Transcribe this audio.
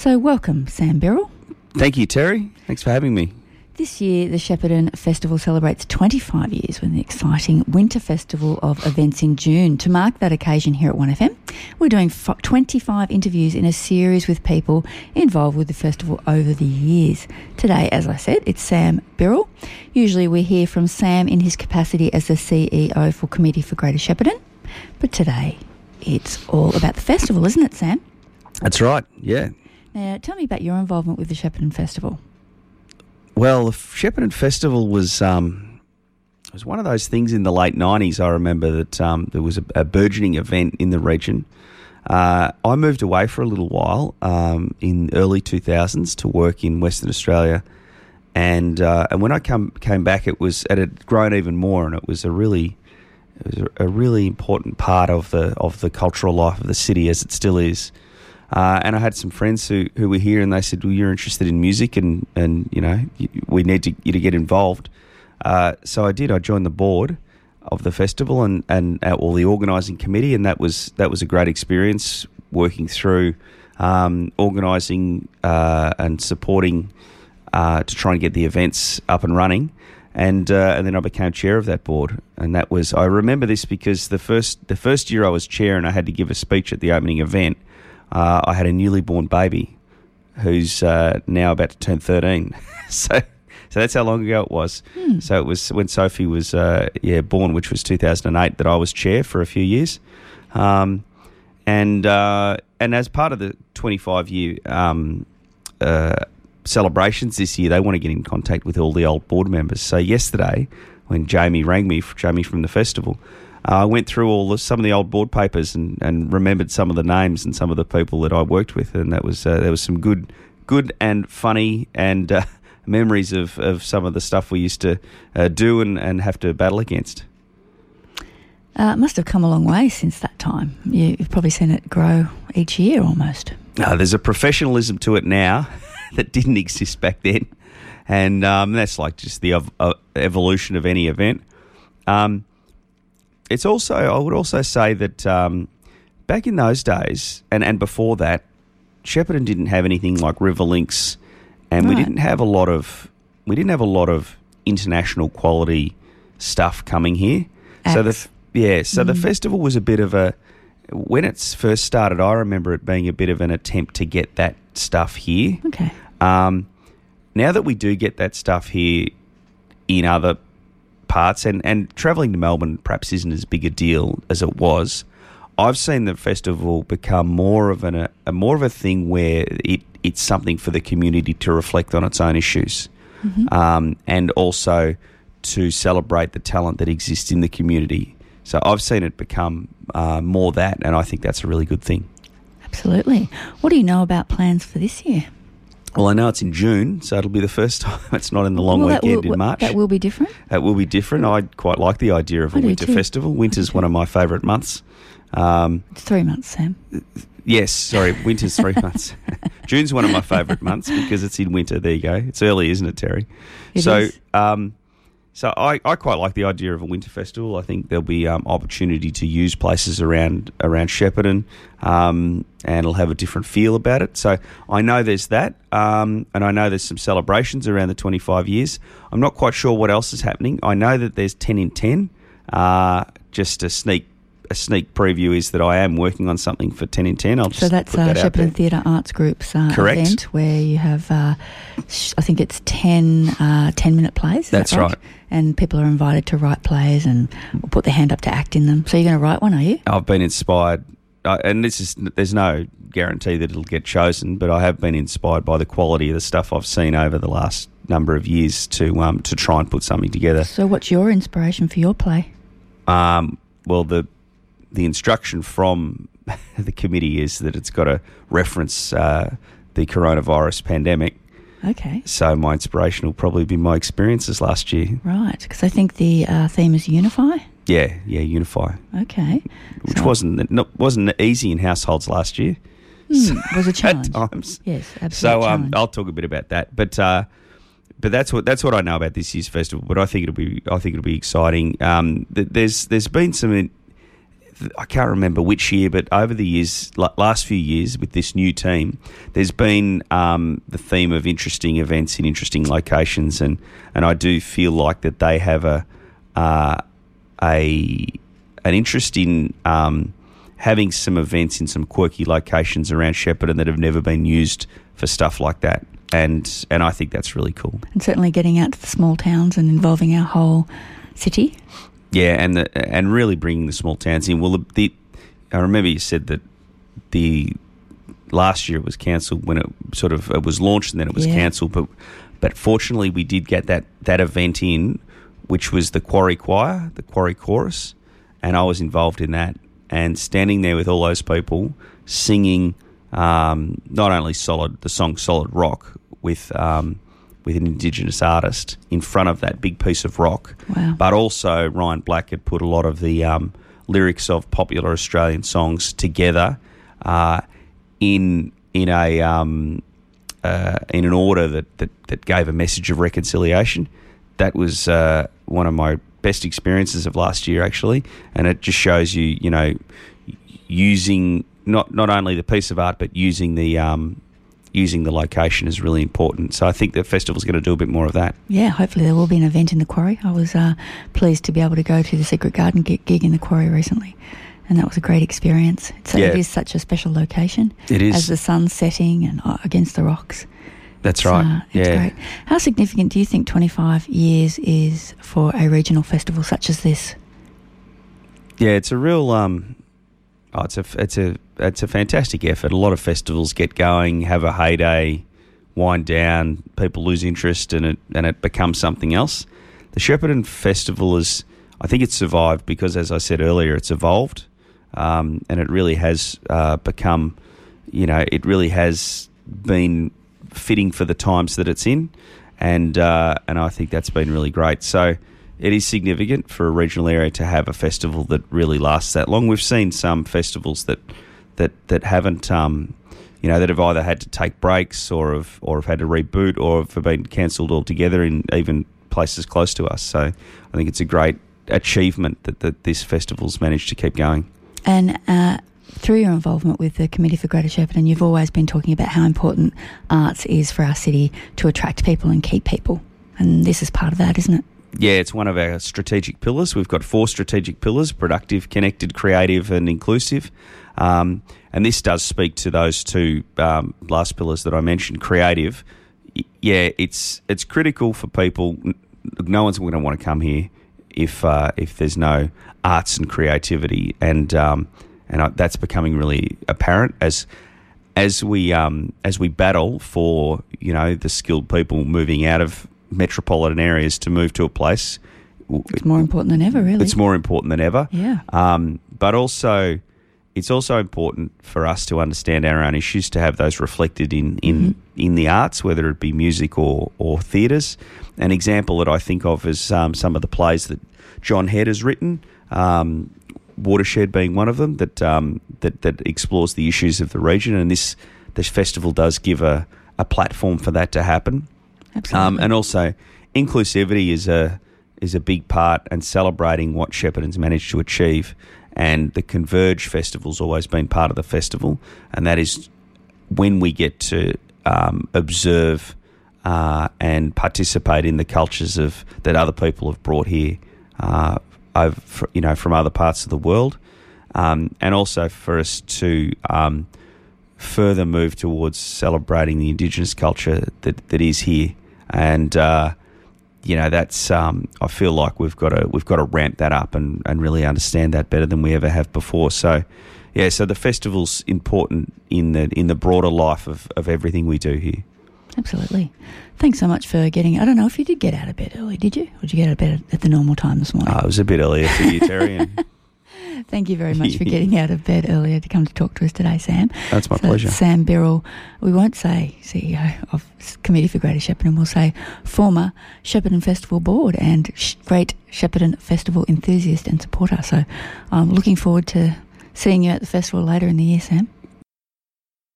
So, welcome, Sam Birrell. Thank you, Terry. Thanks for having me. This year, the Shepparton Festival celebrates 25 years with an exciting winter festival of events in June. To mark that occasion here at 1FM, we're doing 25 interviews in a series with people involved with the festival over the years. Today, as I said, it's Sam Birrell. Usually we hear from Sam in his capacity as the CEO for Committee for Greater Shepparton, but today it's all about the festival, isn't it, Sam? That's right, yeah. Now, tell me about your involvement with the Shepparton Festival. Well, the Shepparton Festival was um, was one of those things in the late nineties. I remember that um, there was a, a, burgeoning event in the region. Uh, I moved away for a little while um, in early two thousands to work in Western Australia, and uh, and when I come came back, it was it had grown even more, and it was a really it was a, a really important part of the of the cultural life of the city as it still is. Uh, and I had some friends who, who were here, and they said, "Well, you're interested in music, and and you know, we need to, you to get involved." Uh, so I did. I joined the board of the festival and and uh, all the organising committee, and that was that was a great experience working through um, organising uh, and supporting uh, to try and get the events up and running. And uh, and then I became chair of that board, and that was I remember this because the first the first year I was chair, and I had to give a speech at the opening event uh, I had a newly born baby who's uh, now about to turn 13. so so that's how long ago it was. Hmm. So it was when Sophie was uh, yeah born, which was 2008, that I was chair for a few years. Um, and uh, and as part of the 25 year um, uh, celebrations this year, they want to get in contact with all the old board members. So yesterday, when Jamie rang me, Jamie from the festival, I went through all the, some of the old board papers and, and remembered some of the names and some of the people that I worked with, and that was uh, there was some good, good and funny and uh, memories of, of some of the stuff we used to uh, do and, and have to battle against. Uh, it must have come a long way since that time. You, have probably seen it grow each year almost. Uh, there's a professionalism to it now that didn't exist back then, and um, that's like just the ev- evolution of any event. Um, it's also I would also say that um, back in those days and, and before that, Shepparton didn't have anything like River Links, and right. we didn't have a lot of we didn't have a lot of international quality stuff coming here. Acts. So the yeah, so mm. the festival was a bit of a when it first started. I remember it being a bit of an attempt to get that stuff here. Okay. Um, now that we do get that stuff here in other parts, and, and travelling to Melbourne perhaps isn't as big a deal as it was. I've seen the festival become more of an, a, a more of a thing where it, it's something for the community to reflect on its own issues, mm-hmm. um, and also to celebrate the talent that exists in the community. So I've seen it become uh, more that, and I think that's a really good thing. Absolutely. What do you know about plans for this year? Well, I know it's in June, so it'll be the first time it's not in the long well, weekend will, in March. That will be different. That will be different. I quite like the idea of a winter festival. Winter's one of my favourite months. Um, it's three months, Sam. Yes, sorry, winter's three months. June's one of my favourite months because it's in winter. There you go. It's early, isn't it, Terry? It so. Um, so I, I quite like the idea of a winter festival. I think there'll be um, opportunity to use places around around Shepparton, um, and it'll have a different feel about it. So I know there's that, um, and I know there's some celebrations around the 25 years. I'm not quite sure what else is happening. I know that there's 10 in 10. Uh, just a sneak a sneak preview is that I am working on something for 10 in 10. I'll so that's uh, that Shepparton Theatre Arts Group's uh, event where you have, uh, I think it's 10, uh, 10 minute plays. That's that right? right? And people are invited to write plays and put their hand up to act in them. So you're going to write one, are you? I've been inspired. Uh, and this is there's no guarantee that it'll get chosen, but I have been inspired by the quality of the stuff I've seen over the last number of years to um, to try and put something together. So, what's your inspiration for your play? Um, well, the the instruction from the committee is that it's got to reference uh, the coronavirus pandemic. Okay. So my inspiration will probably be my experiences last year. Right, because I think the uh, theme is unify. Yeah, yeah, unify. Okay. Which so wasn't not, wasn't easy in households last year. Mm, was a challenge at times. Yes, absolutely. So um, I'll talk a bit about that, but. Uh, but that's what that's what I know about this year's festival. But I think it'll be I think it'll be exciting. Um, there's there's been some I can't remember which year, but over the years, last few years with this new team, there's been um, the theme of interesting events in interesting locations, and, and I do feel like that they have a uh, a an interest in um, having some events in some quirky locations around Shepparton that have never been used for stuff like that. And and I think that's really cool. And certainly getting out to the small towns and involving our whole city. Yeah, and the, and really bringing the small towns in. Well, the, the I remember you said that the last year it was cancelled when it sort of it was launched and then it was yeah. cancelled, but but fortunately we did get that that event in, which was the Quarry Choir, the Quarry Chorus, and I was involved in that and standing there with all those people singing um, not only solid the song "Solid Rock" with um, with an Indigenous artist in front of that big piece of rock, wow. but also Ryan Black had put a lot of the um, lyrics of popular Australian songs together uh, in in a um, uh, in an order that, that that gave a message of reconciliation. That was uh, one of my best experiences of last year, actually, and it just shows you, you know, using not not only the piece of art but using the um, using the location is really important. So I think the festival's going to do a bit more of that. Yeah, hopefully there will be an event in the quarry. I was uh, pleased to be able to go to the Secret Garden gig in the quarry recently. And that was a great experience. It's, yeah. It is such a special location. It is. As the sun's setting and uh, against the rocks. That's right. Uh, it's yeah. great. How significant do you think 25 years is for a regional festival such as this? Yeah, it's a real. Um, oh, it's a it's a it's a fantastic effort. A lot of festivals get going, have a heyday, wind down, people lose interest, and it and it becomes something else. The Shepparton Festival is, I think, it's survived because, as I said earlier, it's evolved, um, and it really has uh, become, you know, it really has been fitting for the times that it's in, and uh, and I think that's been really great. So it is significant for a regional area to have a festival that really lasts that long. We've seen some festivals that that that haven't. Um, you know that have either had to take breaks or have or have had to reboot or have been cancelled altogether in even places close to us. So I think it's a great achievement that, that this festival's managed to keep going. And uh, through your involvement with the Committee for Greater Shepparton, you've always been talking about how important arts is for our city to attract people and keep people. And this is part of that, isn't it? Yeah, it's one of our strategic pillars. We've got four strategic pillars productive, connected, creative, and inclusive. Um, and this does speak to those two um, last pillars that I mentioned. Creative, yeah, it's it's critical for people. No one's going to want to come here if uh, if there's no arts and creativity. And um, and I, that's becoming really apparent as as we um, as we battle for you know the skilled people moving out of metropolitan areas to move to a place. It's more important than ever, really. It's more important than ever. Yeah. Um, but also, it's also important for us to understand our own issues to have those reflected in in, mm-hmm. in the arts, whether it be music or or theatres. An example that I think of is um, some of the plays that John Head has written. Um, Watershed being one of them that um, that that explores the issues of the region, and this this festival does give a, a platform for that to happen. Absolutely, um, and also inclusivity is a is a big part, and celebrating what Shepparton's managed to achieve. And the Converge Festival's always been part of the festival, and that is when we get to um, observe uh, and participate in the cultures of that other people have brought here. Uh, over, you know, from other parts of the world, um, and also for us to um, further move towards celebrating the Indigenous culture that, that is here, and uh, you know that's um, I feel like we've got to we've got to ramp that up and, and really understand that better than we ever have before. So. Yeah, so the festival's important in the in the broader life of, of everything we do here. Absolutely. Thanks so much for getting. I don't know if you did get out of bed early, did you? Or did you get out of bed at the normal time this morning? Oh, it was a bit earlier for you, Terry. And... Thank you very much for getting out of bed earlier to come to talk to us today, Sam. That's my so pleasure. Sam Birrell, we won't say CEO of Committee for Greater Shepparton, we'll say former Shepparton Festival Board and great Shepparton Festival enthusiast and supporter. So I'm looking forward to seeing you at the festival later in the year, Sam.